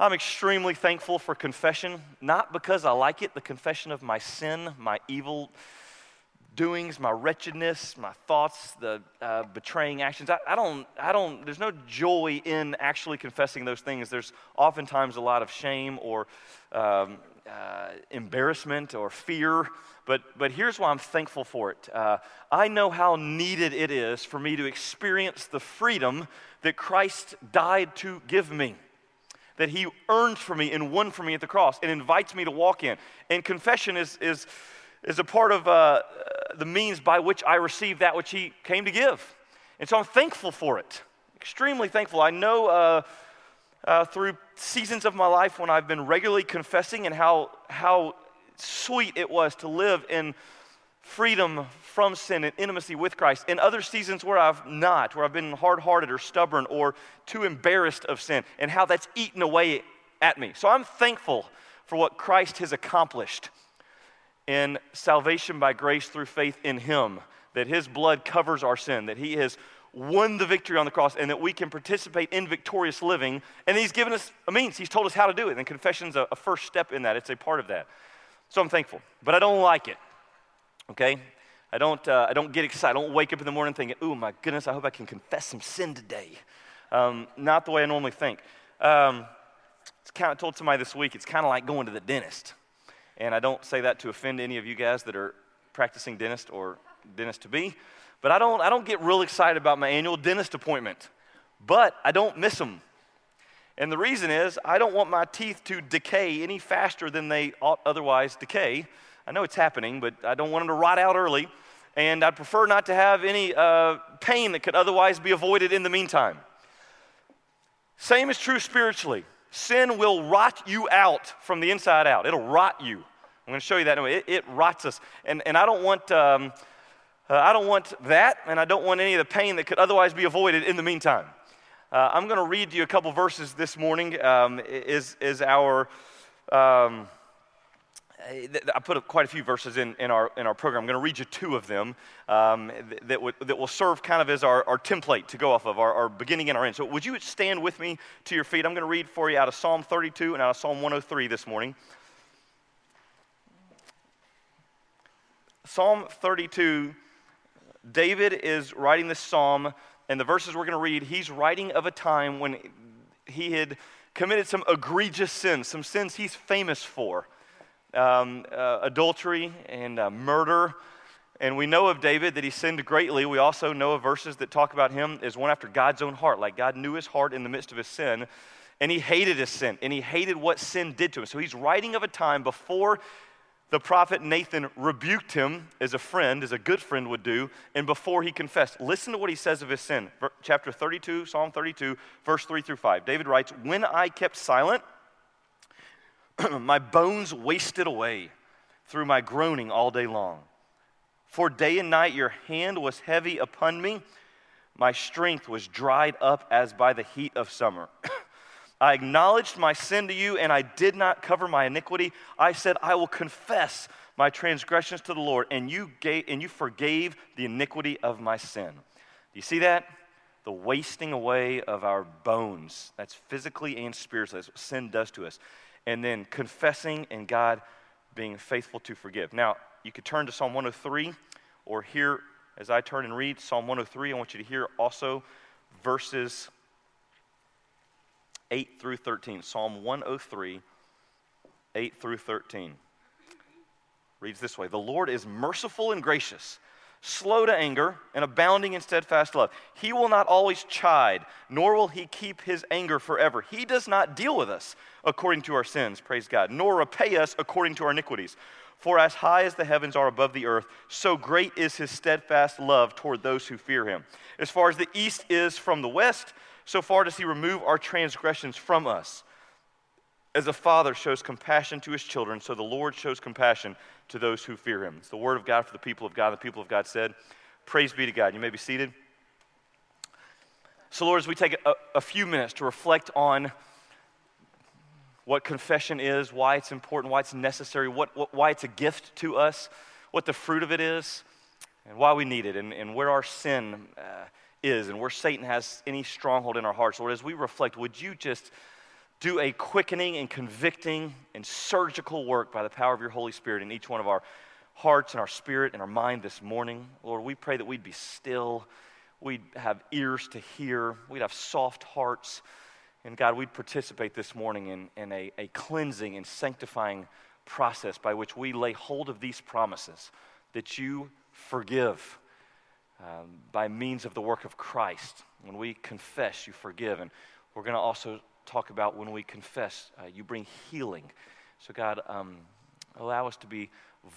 I'm extremely thankful for confession, not because I like it, the confession of my sin, my evil doings, my wretchedness, my thoughts, the uh, betraying actions. I, I, don't, I don't, there's no joy in actually confessing those things. There's oftentimes a lot of shame or um, uh, embarrassment or fear. But, but here's why I'm thankful for it. Uh, I know how needed it is for me to experience the freedom that Christ died to give me that he earned for me and won for me at the cross and invites me to walk in. And confession is, is, is a part of uh, the means by which I receive that which he came to give. And so I'm thankful for it, extremely thankful. I know uh, uh, through seasons of my life when I've been regularly confessing and how, how sweet it was to live in freedom from sin and intimacy with Christ. In other seasons where I've not, where I've been hard hearted or stubborn or too embarrassed of sin, and how that's eaten away at me. So I'm thankful for what Christ has accomplished in salvation by grace through faith in Him, that His blood covers our sin, that He has won the victory on the cross, and that we can participate in victorious living. And He's given us a means, He's told us how to do it. And confession's a, a first step in that, it's a part of that. So I'm thankful, but I don't like it okay? I don't, uh, I don't get excited. I don't wake up in the morning thinking, oh my goodness, I hope I can confess some sin today. Um, not the way I normally think. Um, it's kind of told somebody this week, it's kind of like going to the dentist. And I don't say that to offend any of you guys that are practicing dentist or dentist to be, but I don't, I don't get real excited about my annual dentist appointment. But I don't miss them. And the reason is, I don't want my teeth to decay any faster than they ought otherwise decay. I know it's happening, but I don't want them to rot out early. And I'd prefer not to have any uh, pain that could otherwise be avoided in the meantime. Same is true spiritually. Sin will rot you out from the inside out, it'll rot you. I'm going to show you that anyway. It, it rots us. And, and I don't want. Um, uh, I don't want that, and I don't want any of the pain that could otherwise be avoided in the meantime. Uh, I'm going to read you a couple verses this morning. Um, is is our um, I put quite a few verses in, in, our, in our program. I'm going to read you two of them um, that, w- that will serve kind of as our, our template to go off of, our, our beginning and our end. So, would you stand with me to your feet? I'm going to read for you out of Psalm 32 and out of Psalm 103 this morning. Psalm 32, David is writing this psalm, and the verses we're going to read, he's writing of a time when he had committed some egregious sins, some sins he's famous for um, uh, adultery and uh, murder. And we know of David that he sinned greatly. We also know of verses that talk about him as one after God's own heart, like God knew his heart in the midst of his sin, and he hated his sin, and he hated what sin did to him. So he's writing of a time before the prophet Nathan rebuked him as a friend, as a good friend would do, and before he confessed. Listen to what he says of his sin. Chapter 32, Psalm 32, verse 3 through 5. David writes, When I kept silent, my bones wasted away through my groaning all day long. For day and night your hand was heavy upon me. My strength was dried up as by the heat of summer. I acknowledged my sin to you, and I did not cover my iniquity. I said, I will confess my transgressions to the Lord, and you, gave, and you forgave the iniquity of my sin. Do you see that? The wasting away of our bones. That's physically and spiritually. That's what sin does to us and then confessing and God being faithful to forgive. Now, you could turn to Psalm 103 or hear as I turn and read Psalm 103. I want you to hear also verses 8 through 13. Psalm 103, 8 through 13. Reads this way The Lord is merciful and gracious slow to anger, and abounding in steadfast love. He will not always chide, nor will he keep his anger forever. He does not deal with us according to our sins, praise God, nor repay us according to our iniquities. For as high as the heavens are above the earth, so great is his steadfast love toward those who fear him. As far as the east is from the west, so far does he remove our transgressions from us. As a father shows compassion to his children, so the Lord shows compassion to those who fear him. It's the word of God for the people of God. And The people of God said, Praise be to God. You may be seated. So, Lord, as we take a, a few minutes to reflect on what confession is, why it's important, why it's necessary, what, what, why it's a gift to us, what the fruit of it is, and why we need it, and, and where our sin uh, is, and where Satan has any stronghold in our hearts. Lord, as we reflect, would you just do a quickening and convicting and surgical work by the power of your Holy Spirit in each one of our hearts and our spirit and our mind this morning. Lord, we pray that we'd be still, we'd have ears to hear, we'd have soft hearts. And God, we'd participate this morning in, in a, a cleansing and sanctifying process by which we lay hold of these promises that you forgive um, by means of the work of Christ. When we confess, you forgive. And we're going to also talk about when we confess, uh, you bring healing. So, God, um, allow us to be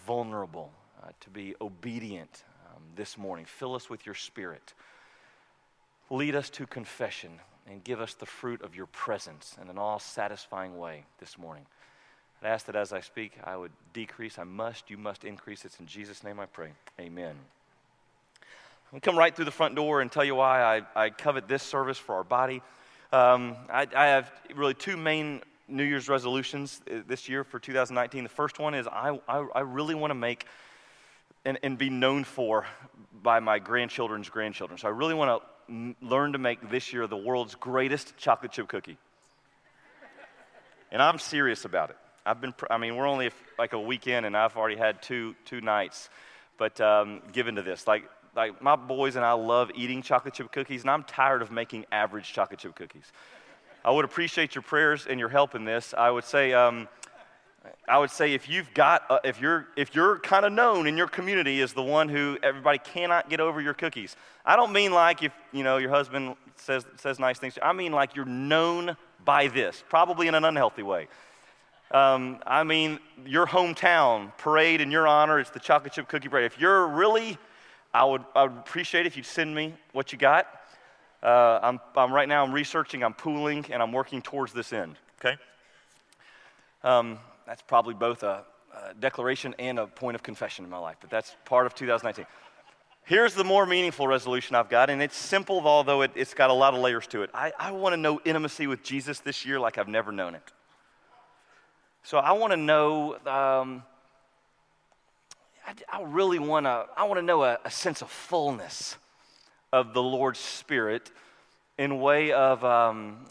vulnerable, uh, to be obedient um, this morning. Fill us with your spirit. Lead us to confession and give us the fruit of your presence in an all satisfying way this morning. I ask that as I speak, I would decrease. I must, you must increase. It's in Jesus' name I pray. Amen. I'm going to come right through the front door and tell you why I, I covet this service for our body. Um, I, I, have really two main New Year's resolutions uh, this year for 2019. The first one is I, I, I really want to make and, and be known for by my grandchildren's grandchildren. So I really want to learn to make this year the world's greatest chocolate chip cookie. and I'm serious about it. I've been, I mean, we're only like a weekend and I've already had two, two nights, but um, given to this. Like, like my boys and I love eating chocolate chip cookies, and I'm tired of making average chocolate chip cookies. I would appreciate your prayers and your help in this. I would say, um, I would say if you've got, uh, if you're, if you're kind of known in your community as the one who everybody cannot get over your cookies. I don't mean like if you know your husband says says nice things. I mean like you're known by this, probably in an unhealthy way. Um, I mean, your hometown parade in your honor, it's the chocolate chip cookie parade. If you're really, I would, I would appreciate if you'd send me what you got. Uh, I'm, I'm, right now, I'm researching, I'm pooling, and I'm working towards this end, okay? Um, that's probably both a, a declaration and a point of confession in my life, but that's part of 2019. Here's the more meaningful resolution I've got, and it's simple, although it, has got a lot of layers to it. I, I want to know intimacy with Jesus this year like I've never known it. So I want to know. Um, I, I, really want to. I want to know a, a, sense of fullness of the Lord's Spirit, in way of um,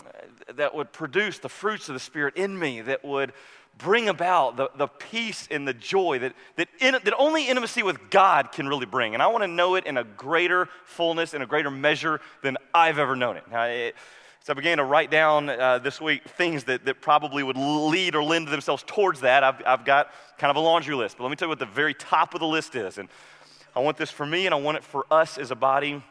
that would produce the fruits of the Spirit in me. That would bring about the, the peace and the joy that, that, in, that only intimacy with God can really bring. And I want to know it in a greater fullness, in a greater measure than I've ever known it. Now, it so I began to write down uh, this week things that, that probably would lead or lend themselves towards that. I've, I've got kind of a laundry list, but let me tell you what the very top of the list is. And I want this for me and I want it for us as a body.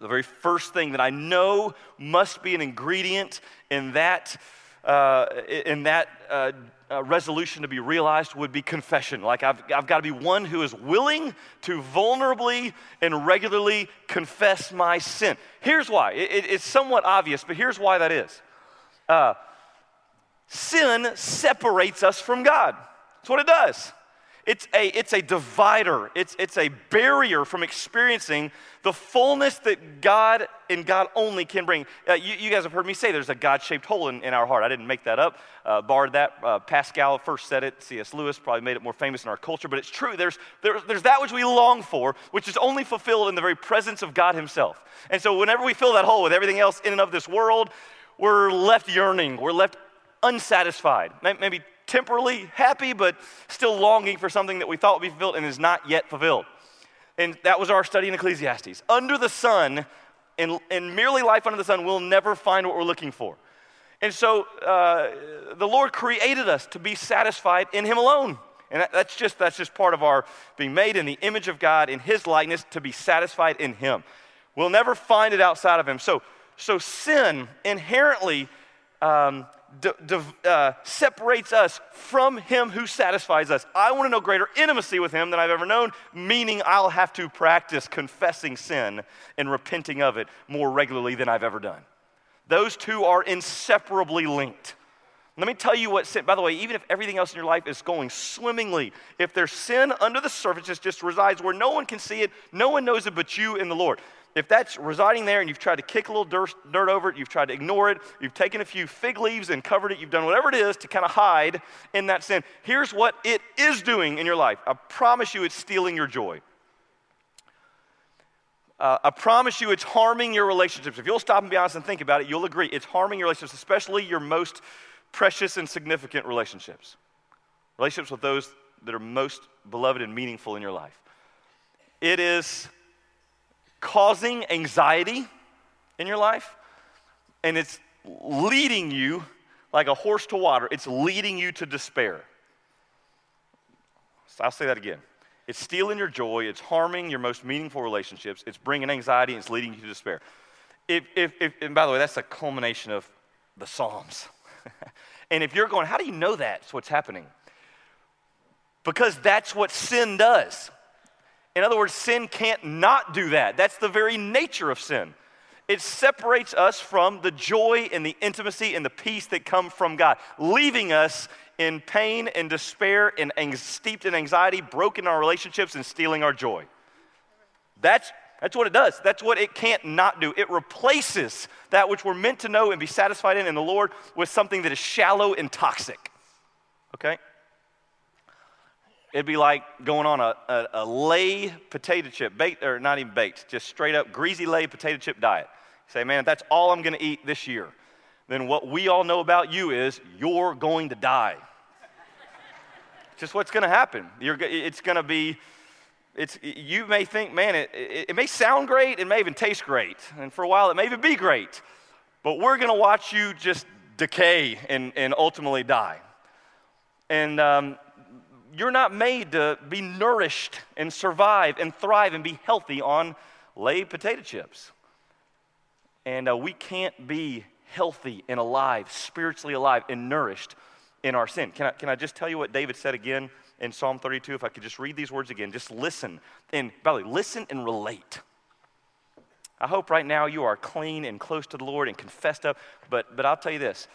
The very first thing that I know must be an ingredient in that, uh, in that uh, uh, resolution to be realized would be confession. Like, I've, I've got to be one who is willing to vulnerably and regularly confess my sin. Here's why it, it's somewhat obvious, but here's why that is. Uh, sin separates us from God. That's what it does. It's a, it's a divider, it's, it's a barrier from experiencing the fullness that God and God only can bring. Uh, you, you, guys have heard me say there's a God shaped hole in, in our heart. I didn't make that up, uh, that. Uh, Pascal first said it, C.S. Lewis probably made it more famous in our culture, but it's true. There's, there, there's that which we long for, which is only fulfilled in the very presence of God Himself. And so whenever we fill that hole with everything else in and of this world, we're left yearning, we're left unsatisfied. Maybe temporarily happy, but still longing for something that we thought would be fulfilled and is not yet fulfilled. And that was our study in Ecclesiastes. Under the sun, in, in merely life under the sun, we'll never find what we're looking for. And so uh, the Lord created us to be satisfied in Him alone. And that, that's, just, that's just part of our being made in the image of God, in His likeness, to be satisfied in Him. We'll never find it outside of Him. So, so sin inherently um, d- d- uh, separates us from Him who satisfies us. I want to know greater intimacy with Him than I've ever known, meaning I'll have to practice confessing sin and repenting of it more regularly than I've ever done. Those two are inseparably linked. Let me tell you what sin, by the way, even if everything else in your life is going swimmingly, if there's sin under the surface, it just resides where no one can see it, no one knows it but you and the Lord if that's residing there and you've tried to kick a little dirt, dirt, over it, you've tried to ignore it, you've taken a few fig leaves and covered it, you've done whatever it is to kind of hide in that sin, here's what it is doing in your life. I promise you it's stealing your joy. Uh, I promise you, it's harming your relationships. If you'll stop and be honest and think about it, you'll agree. It's harming your relationships, especially your most precious and significant relationships. Relationships with those that are most beloved and meaningful in your life. It is causing anxiety in your life, and it's leading you like a horse to water. It's leading you to despair. So I'll say that again. It's stealing your joy, it's harming your most meaningful relationships, it's bringing anxiety, and it's leading you to despair. If, if, if, and by the way, that's a culmination of the Psalms. and if you're going, how do you know that's what's happening? Because that's what sin does. In other words, sin can't not do that. That's the very nature of sin. It separates us from the joy and the intimacy and the peace that come from God, leaving us in pain and despair and ang- steeped in anxiety, broken our relationships, and stealing our joy. That's, that's what it does. That's what it can't not do. It replaces that which we're meant to know and be satisfied in in the Lord with something that is shallow and toxic. Okay? It'd be like going on a, a, a lay potato chip, baked, or not even baked, just straight up greasy lay potato chip diet. Say, man, if that's all I'm going to eat this year then what we all know about you is you're going to die. Just what's going to happen. You're, it's going to be, it's, you may think, man, it, it, it may sound great, it may even taste great, and for a while it may even be great, but we're going to watch you just decay and, and ultimately die. And um, you're not made to be nourished and survive and thrive and be healthy on laid potato chips. And uh, we can't be healthy and alive, spiritually alive and nourished in our sin. Can I, can I just tell you what David said again in Psalm 32? If I could just read these words again, just listen. And by the way, listen and relate. I hope right now you are clean and close to the Lord and confessed up. But, but I'll tell you this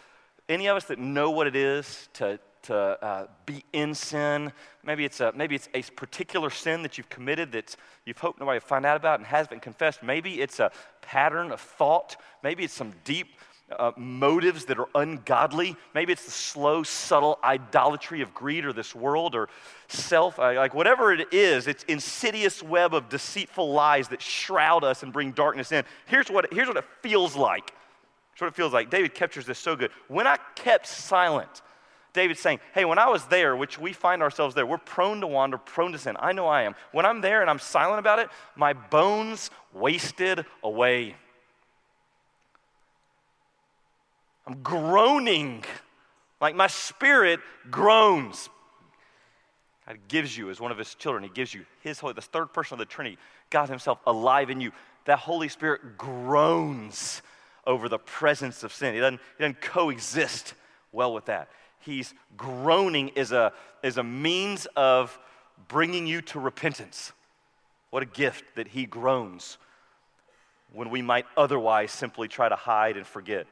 any of us that know what it is to, to uh, be in sin, maybe it's, a, maybe it's a particular sin that you've committed that you've hoped nobody will find out about and has been confessed. Maybe it's a pattern of thought. Maybe it's some deep uh, motives that are ungodly. Maybe it's the slow, subtle idolatry of greed or this world or self. Like whatever it is, it's insidious web of deceitful lies that shroud us and bring darkness in. Here's what, here's what it feels like. Here's what it feels like. David captures this so good. When I kept silent, David's saying, hey, when I was there, which we find ourselves there, we're prone to wander, prone to sin. I know I am. When I'm there and I'm silent about it, my bones wasted away. I'm groaning. Like my spirit groans. God gives you, as one of his children, he gives you his Holy, the third person of the Trinity, God himself alive in you. That Holy Spirit groans over the presence of sin. He doesn't, he doesn't coexist well with that. He's groaning as a, as a means of bringing you to repentance. What a gift that he groans when we might otherwise simply try to hide and forget.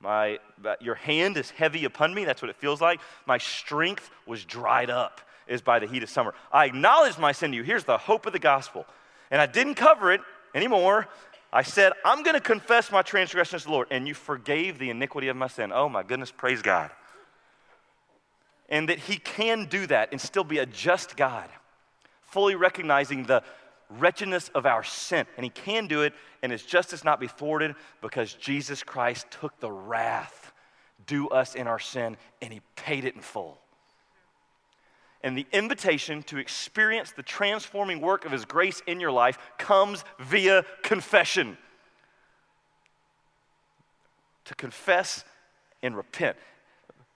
My, your hand is heavy upon me. That's what it feels like. My strength was dried up is by the heat of summer. I acknowledged my sin to you. Here's the hope of the gospel. And I didn't cover it anymore. I said, I'm going to confess my transgressions to the Lord. And you forgave the iniquity of my sin. Oh my goodness, praise God. And that He can do that and still be a just God, fully recognizing the wretchedness of our sin. And he can do it, and his justice not be thwarted because Jesus Christ took the wrath due us in our sin, and he paid it in full. And the invitation to experience the transforming work of his grace in your life comes via confession. To confess and repent.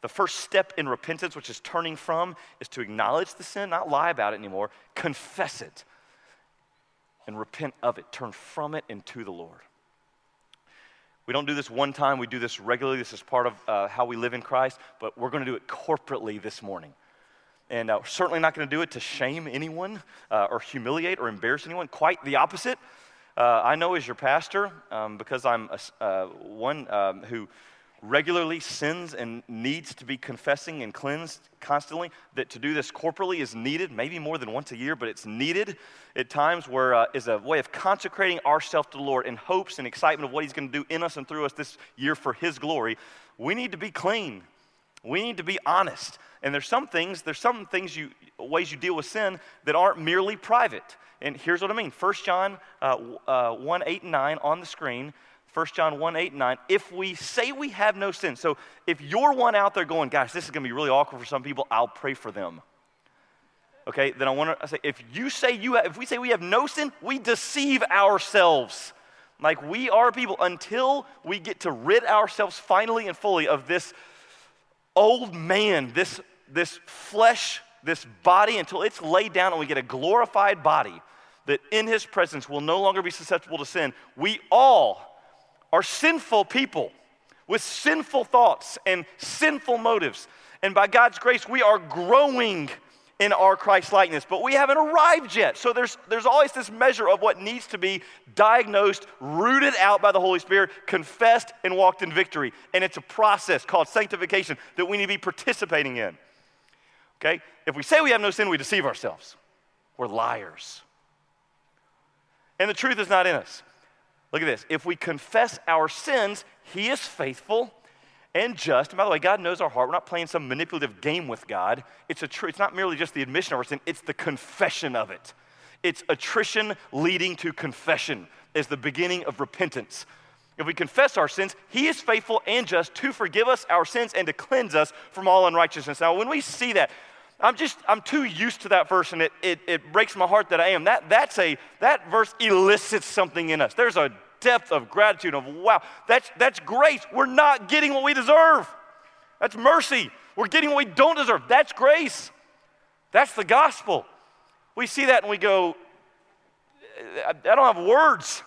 The first step in repentance, which is turning from, is to acknowledge the sin, not lie about it anymore, confess it and repent of it. Turn from it and to the Lord. We don't do this one time, we do this regularly. This is part of uh, how we live in Christ, but we're going to do it corporately this morning. And uh, certainly not going to do it to shame anyone uh, or humiliate or embarrass anyone. Quite the opposite. Uh, I know as your pastor, um, because I'm a, uh, one um, who regularly sins and needs to be confessing and cleansed constantly, that to do this corporally is needed, maybe more than once a year, but it's needed at times where uh, is a way of consecrating ourselves to the Lord in hopes and excitement of what He's going to do in us and through us this year for His glory. We need to be clean We need to be honest. And there's some things, there's some things you, ways you deal with sin that aren't merely private. And here's what I mean 1 John uh, uh, 1 8 and 9 on the screen. 1 John 1 8 and 9. If we say we have no sin, so if you're one out there going, gosh, this is going to be really awkward for some people, I'll pray for them. Okay, then I want to say, if you say you have, if we say we have no sin, we deceive ourselves. Like we are people until we get to rid ourselves finally and fully of this old man, this, this flesh, this body, until it's laid down and we get a glorified body that in his presence will no longer be susceptible to sin. We all are sinful people with sinful thoughts and sinful motives. And by God's grace, we are growing in our Christ likeness, but we haven't arrived yet. So there's, there's always this measure of what needs to be diagnosed, rooted out by the Holy Spirit, confessed, and walked in victory. And it's a process called sanctification that we need to be participating in. Okay? If we say we have no sin, we deceive ourselves. We're liars. And the truth is not in us. Look at this. If we confess our sins, He is faithful and just. And by the way, God knows our heart. We're not playing some manipulative game with God. It's, a tr- it's not merely just the admission of our sin, it's the confession of it. It's attrition leading to confession, is the beginning of repentance. If we confess our sins, He is faithful and just to forgive us our sins and to cleanse us from all unrighteousness. Now, when we see that, I'm just, I'm too used to that verse and it, it, it breaks my heart that I am. That, that's a, that verse elicits something in us. There's a depth of gratitude of wow, that's, that's grace. We're not getting what we deserve. That's mercy. We're getting what we don't deserve. That's grace. That's the gospel. We see that and we go, I, don't have words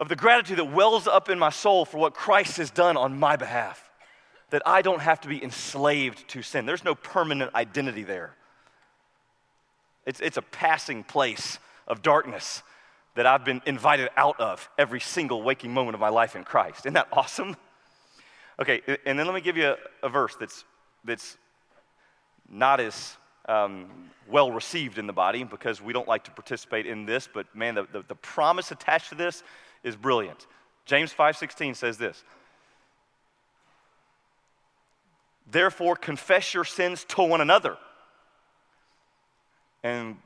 of the gratitude that wells up in my soul for what Christ has done on my behalf. That I don't have to be enslaved to sin. There's no permanent identity there. It's, it's a passing place of darkness that I've been invited out of every single waking moment of my life in Christ. Isn't that awesome? Okay, and then let me give you a, a verse that's, that's not as um, well received in the body because we don't like to participate in this, but man, the, the, the promise attached to this is brilliant. James 5.16 says this, Therefore confess your sins to one another and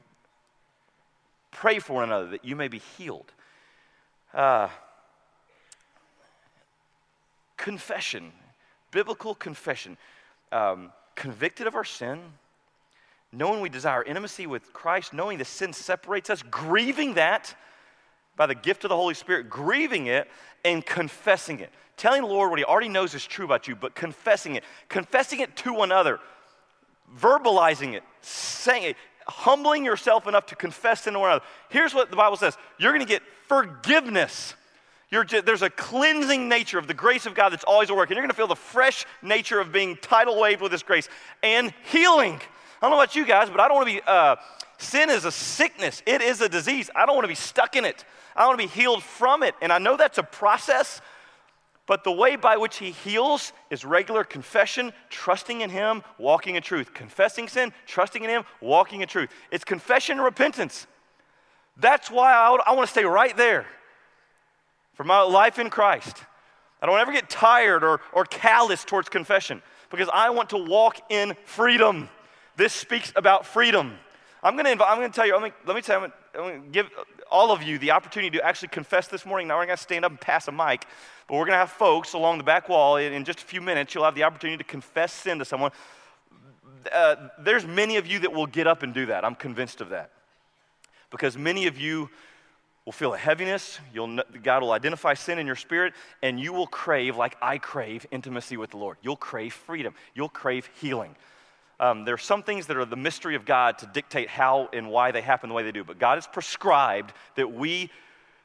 Pray for one another that you may be healed. Uh, confession, biblical confession, um, convicted of our sin, knowing we desire intimacy with Christ, knowing the sin separates us, grieving that by the gift of the Holy Spirit, grieving it and confessing it. Telling the Lord what He already knows is true about you, but confessing it, confessing it to one another, verbalizing it, saying it, humbling yourself enough to confess sin to one another. Here's what the Bible says you're going to get forgiveness. Just, there's a cleansing nature of the grace of God that's always at work. And you're going to feel the fresh nature of being tidal waved with this grace and healing. I don't know about you guys, but I don't want to be, uh, sin is a sickness, it is a disease. I don't want to be stuck in it. I want to be healed from it. And I know that's a process, but the way by which he heals is regular confession, trusting in him, walking in truth. Confessing sin, trusting in him, walking in truth. It's confession and repentance. That's why I, I want to stay right there for my life in Christ. I don't ever get tired or, or callous towards confession because I want to walk in freedom. This speaks about freedom. I'm going to, invite, I'm going to tell you, let me, let me tell you, I'm going to give all of you the opportunity to actually confess this morning. Now we're going to stand up and pass a mic, but we're going to have folks along the back wall. In, in just a few minutes, you'll have the opportunity to confess sin to someone. Uh, there's many of you that will get up and do that. I'm convinced of that. Because many of you will feel a heaviness. You'll, God will identify sin in your spirit, and you will crave, like I crave, intimacy with the Lord. You'll crave freedom. You'll crave healing. Um, there are some things that are the mystery of God to dictate how and why they happen the way they do. But God has prescribed that we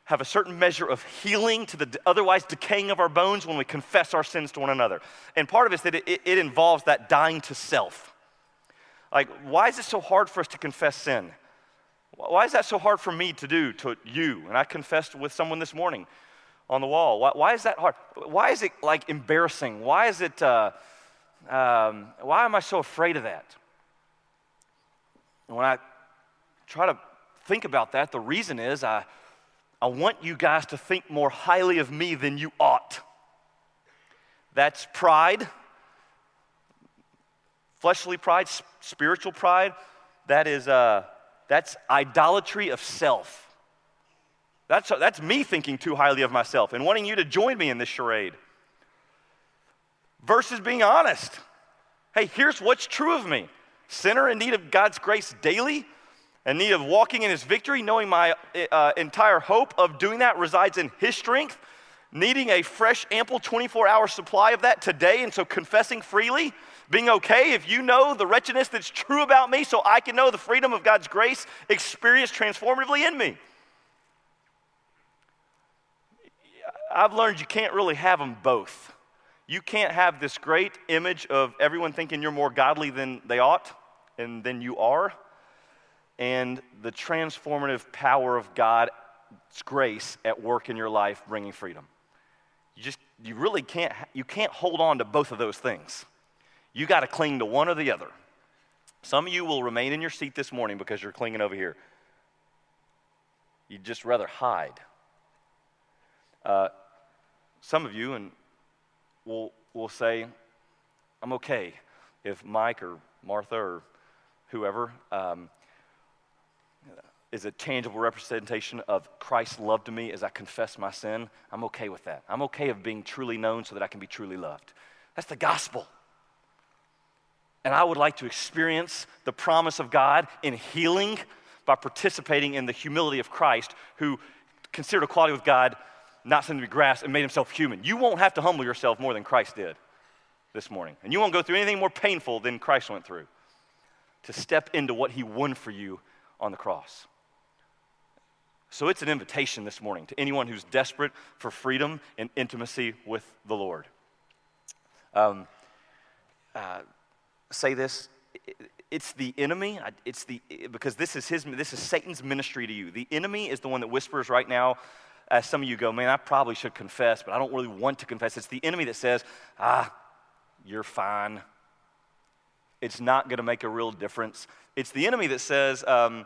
have a certain measure of healing to the otherwise decaying of our bones when we confess our sins to one another. And part of it is that it, it involves that dying to self. Like, why is it so hard for us to confess sin? Why is that so hard for me to do to you? And I confessed with someone this morning on the wall. Why, why is that hard? Why is it like embarrassing? Why is it. Uh, um, why am I so afraid of that? And when I try to think about that, the reason is I, I want you guys to think more highly of me than you ought. That's pride, fleshly pride, spiritual pride, that is, uh, that's idolatry of self. That's, that's me thinking too highly of myself and wanting you to join me in this charade. Versus being honest. Hey, here's what's true of me sinner in need of God's grace daily, in need of walking in his victory, knowing my uh, entire hope of doing that resides in his strength, needing a fresh, ample 24 hour supply of that today, and so confessing freely, being okay if you know the wretchedness that's true about me, so I can know the freedom of God's grace experienced transformatively in me. I've learned you can't really have them both. You can't have this great image of everyone thinking you're more godly than they ought and than you are, and the transformative power of God's grace at work in your life bringing freedom. You just, you really can't, you can't hold on to both of those things. You got to cling to one or the other. Some of you will remain in your seat this morning because you're clinging over here. You'd just rather hide. Uh, some of you, and will, will say, I'm okay if Mike or Martha or whoever um, is a tangible representation of Christ's love to me as I confess my sin. I'm okay with that. I'm okay of being truly known so that I can be truly loved. That's the gospel. And I would like to experience the promise of God in healing by participating in the humility of Christ, who considered equality with God not something to be grasped, and made himself human. You won't have to humble yourself more than Christ did this morning. And you won't go through anything more painful than Christ went through to step into what he won for you on the cross. So it's an invitation this morning to anyone who's desperate for freedom and intimacy with the Lord. Um, uh, say this it's the enemy it's the because this is his this is satan's ministry to you the enemy is the one that whispers right now as some of you go, man, I probably should confess, but I don't really want to confess. It's the enemy that says, ah, you're fine. It's not going to make a real difference. It's the enemy that says, um,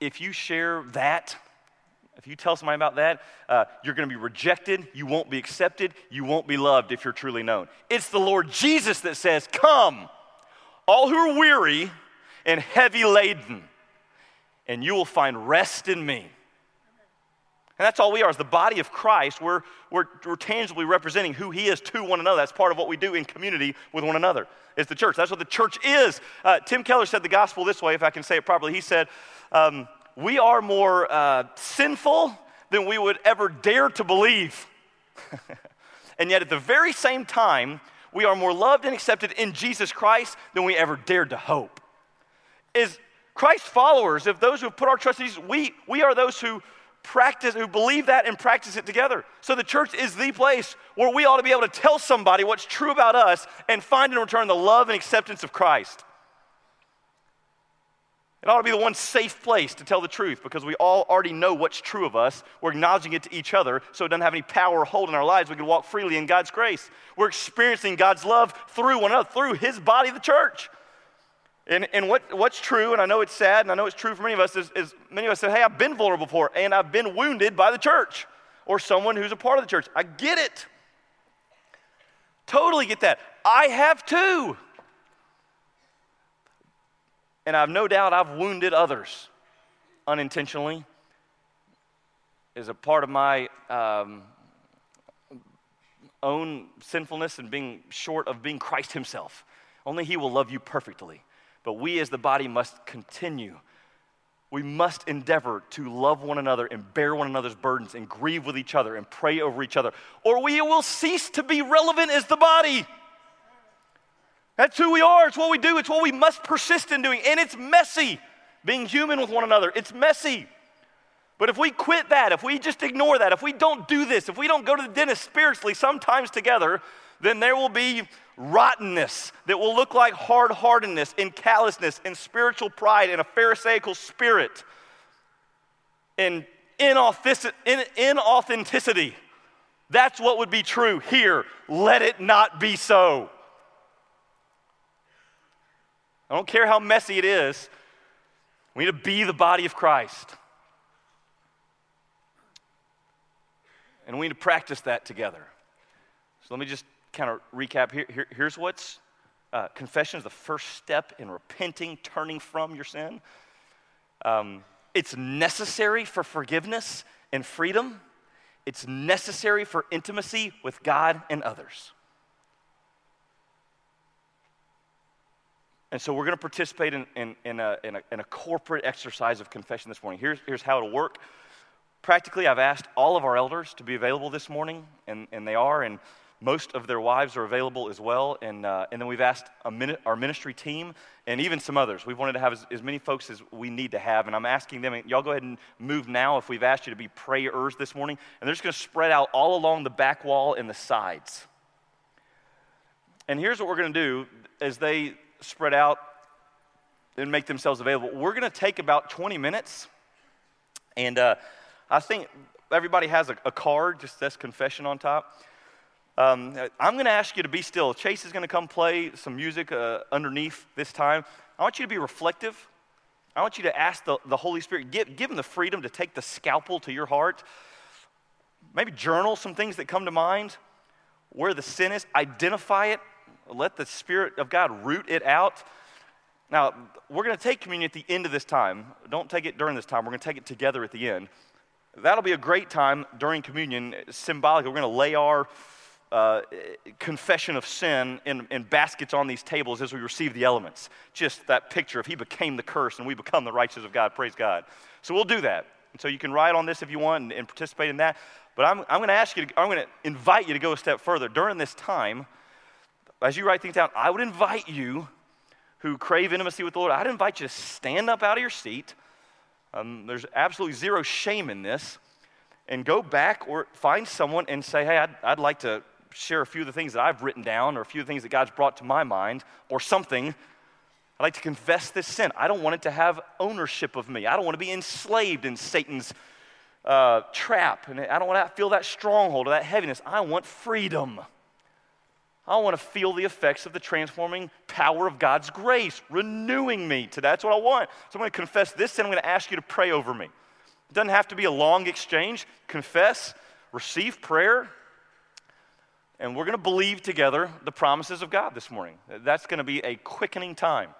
if you share that, if you tell somebody about that, uh, you're going to be rejected, you won't be accepted, you won't be loved if you're truly known. It's the Lord Jesus that says, Come, all who are weary and heavy laden, and you will find rest in me. And that's all we are, as the body of Christ. We're, we're, we're tangibly representing who He is to one another. That's part of what we do in community with one another, is the church. That's what the church is. Uh, Tim Keller said the gospel this way, if I can say it properly. He said, um, We are more uh, sinful than we would ever dare to believe. and yet, at the very same time, we are more loved and accepted in Jesus Christ than we ever dared to hope. Is Christ's followers, if those who have put our trust in Jesus, we, we are those who practice, who believe that and practice it together. So the church is the place where we ought to be able to tell somebody what's true about us and find in return the love and acceptance of Christ. It ought to be the one safe place to tell the truth because we all already know what's true of us. We're acknowledging it to each other so it doesn't have any power or hold in our lives. We can walk freely in God's grace. We're experiencing God's love through one another, through His body, the church. And, and what, what's true, and I know it's sad, and I know it's true for many of us, is, is many of us say, hey, I've been vulnerable before, and I've been wounded by the church or someone who's a part of the church. I get it. Totally get that. I have too. And I've no doubt I've wounded others unintentionally as a part of my um, own sinfulness and being short of being Christ Himself. Only He will love you perfectly. But we as the body must continue. We must endeavor to love one another and bear one another's burdens and grieve with each other and pray over each other, or we will cease to be relevant as the body. That's who we are. It's what we do. It's what we must persist in doing. And it's messy being human with one another. It's messy. But if we quit that, if we just ignore that, if we don't do this, if we don't go to the dentist spiritually sometimes together, then there will be rottenness that will look like hard heartedness and callousness and spiritual pride and a Pharisaical spirit and inauthenticity. That's what would be true here. Let it not be so. I don't care how messy it is, we need to be the body of Christ. And we need to practice that together. So let me just kind of recap here, here, here's what's Uh, confession is the first step in repenting, turning from your sin. Um, it's necessary for forgiveness and freedom. It's necessary for intimacy with God and others. And so we're going to participate in, in, in, a, in, a, in, a, corporate exercise of confession this morning. Here's, here's how it'll work. Practically, I've asked all of our elders to be available this morning, and, and they are, and most of their wives are available as well. And, uh, and then we've asked our ministry team and even some others. We've wanted to have as, as, many folks as we need to have. And I'm asking them, y'all go ahead and move now if we've asked you to be prayers this morning. And they're just going to spread out all along the back wall and the sides. And here's what we're going to do as they spread out and make themselves available. We're going to take about 20 minutes, and uh, I think everybody has a, a, card, just says confession on top. Um, I'm going to ask you to be still. Chase is going to come play some music uh, underneath this time. I want you to be reflective. I want you to ask the, the Holy Spirit, give, give him the freedom to take the scalpel to your heart. Maybe journal some things that come to mind, where the sin is, identify it, let the Spirit of God root it out. Now, we're going to take communion at the end of this time. Don't take it during this time. We're going to take it together at the end. That'll be a great time during communion. Symbolically, we're going to lay our uh, confession of sin in, in baskets on these tables as we receive the elements. Just that picture of He became the curse and we become the righteous of God. Praise God. So we'll do that. And so you can write on this if you want and, and participate in that. But I'm, I'm going to ask you, to, I'm going to invite you to go a step further. During this time, as you write things down, I would invite you who crave intimacy with the Lord, I'd invite you to stand up out of your seat. Um, there's absolutely zero shame in this. And go back or find someone and say, hey, I'd, I'd like to share a few of the things that I've written down or a few things that God's brought to my mind or something. I'd like to confess this sin. I don't want it to have ownership of me. I don't want to be enslaved in Satan's uh, trap. And I don't want to feel that stronghold or that heaviness. I want freedom. I want to feel the effects of the transforming power of God's grace, renewing me to that's what I want. So I'm going to confess this and I'm going to ask you to pray over me. It doesn't have to be a long exchange. Confess, receive prayer, and we're going to believe together the promises of God this morning. That's going to be a quickening time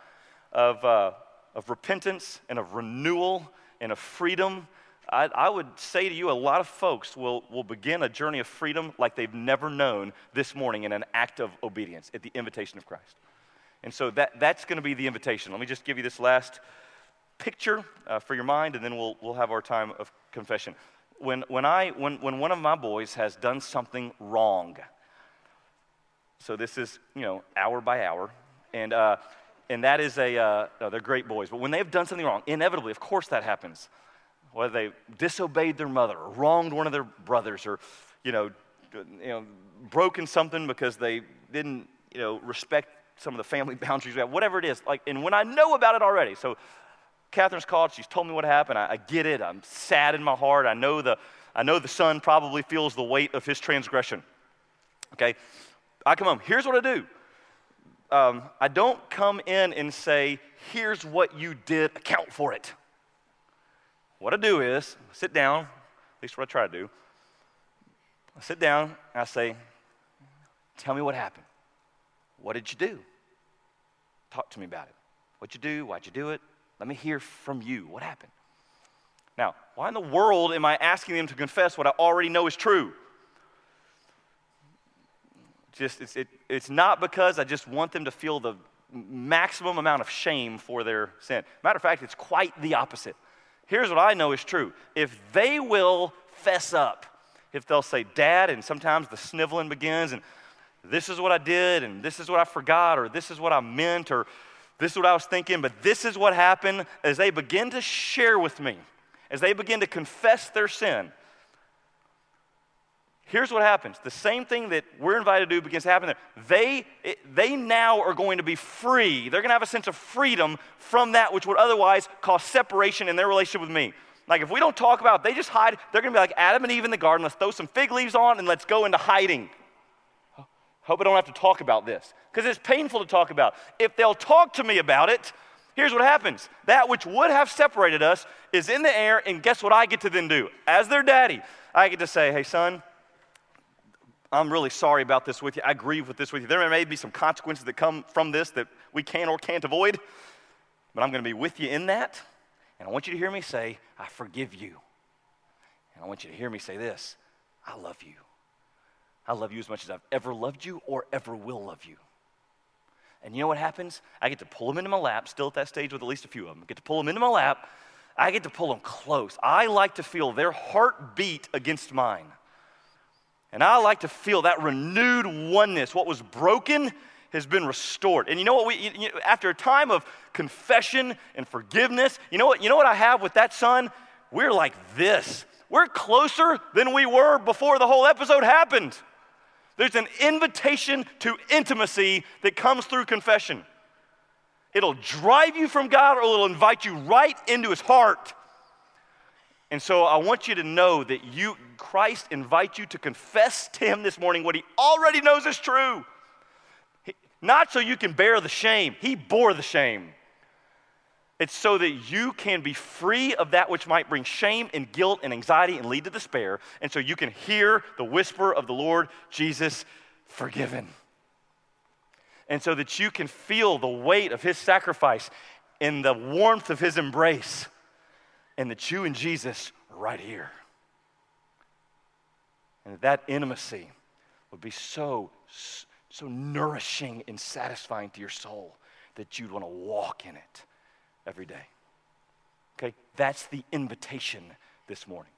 of, uh, of repentance and of renewal and of freedom I, I, would say to you, a lot of folks will, will begin a journey of freedom like they've never known this morning in an act of obedience at the invitation of Christ. And so that, that's going to be the invitation. Let me just give you this last picture uh, for your mind, and then we'll, we'll have our time of confession. When, when, I, when, when one of my boys has done something wrong, so this is, you know, hour by hour, and, uh, and that is a, uh, no, they're great boys, but when they've done something wrong, inevitably, of course that happens whether they disobeyed their mother or wronged one of their brothers or, you know, you know broken something because they didn't, you know, respect some of the family boundaries we have, whatever it is. Like, and when I know about it already, so Catherine's called, she's told me what happened. I, I get it. I'm sad in my heart. I know the, I know the son probably feels the weight of his transgression. Okay, I come home. Here's what I do. Um, I don't come in and say, "Here's what you did. Account for it." What I do is sit down, at least what I try to do. I sit down and I say, Tell me what happened. What did you do? Talk to me about it. What'd you do? Why'd you do it? Let me hear from you. What happened? Now, why in the world am I asking them to confess what I already know is true? Just, it's, it, it's not because I just want them to feel the maximum amount of shame for their sin. Matter of fact, it's quite the opposite. Here's what I know is true if they will fess up, if they'll say, Dad, and sometimes the sniveling begins, and this is what I did, and this is what I forgot, or this is what I meant, or this is what I was thinking, but this is what happened as they begin to share with me, as they begin to confess their sin here's what happens the same thing that we're invited to do begins to happen there. They, they now are going to be free. They're going to have a sense of freedom from that which would otherwise cause separation in their relationship with me. Like if we don't talk about it, they just hide. They're going to be like Adam and Eve in the garden. Let's throw some fig leaves on and let's go into hiding. Hope I don't have to talk about this because it's painful to talk about. If they'll talk to me about it, here's what happens that which would have separated us is in the air, and guess what I get to then do? As their daddy, I get to say, hey, son, I'm really sorry about this with you. I grieve with this with you. There may be some consequences that come from this that we can or can't avoid, but I'm going to be with you in that. And I want you to hear me say, I forgive you. And I want you to hear me say this I love you. I love you as much as I've ever loved you or ever will love you. And you know what happens? I get to pull them into my lap, still at that stage with at least a few of them. I get to pull them into my lap. I get to pull them close. I like to feel their heartbeat against mine. And I like to feel that renewed oneness. What was broken has been restored. And you know what? We, you, after a time of confession and forgiveness, you know what? You know what I have with that son? We're like this. We're closer than we were before the whole episode happened. There's an invitation to intimacy that comes through confession. It'll drive you from God or it'll invite you right into his heart. And so I want you to know that you Christ invites you to confess to him this morning what he already knows is true. Not so you can bear the shame. He bore the shame. It's so that you can be free of that which might bring shame and guilt and anxiety and lead to despair. And so you can hear the whisper of the Lord Jesus, forgiven. And so that you can feel the weight of his sacrifice in the warmth of his embrace. And that you and Jesus are right here. And that, that intimacy would be so, so nourishing and satisfying to your soul that you'd want to walk in it every day. Okay? That's the invitation this morning.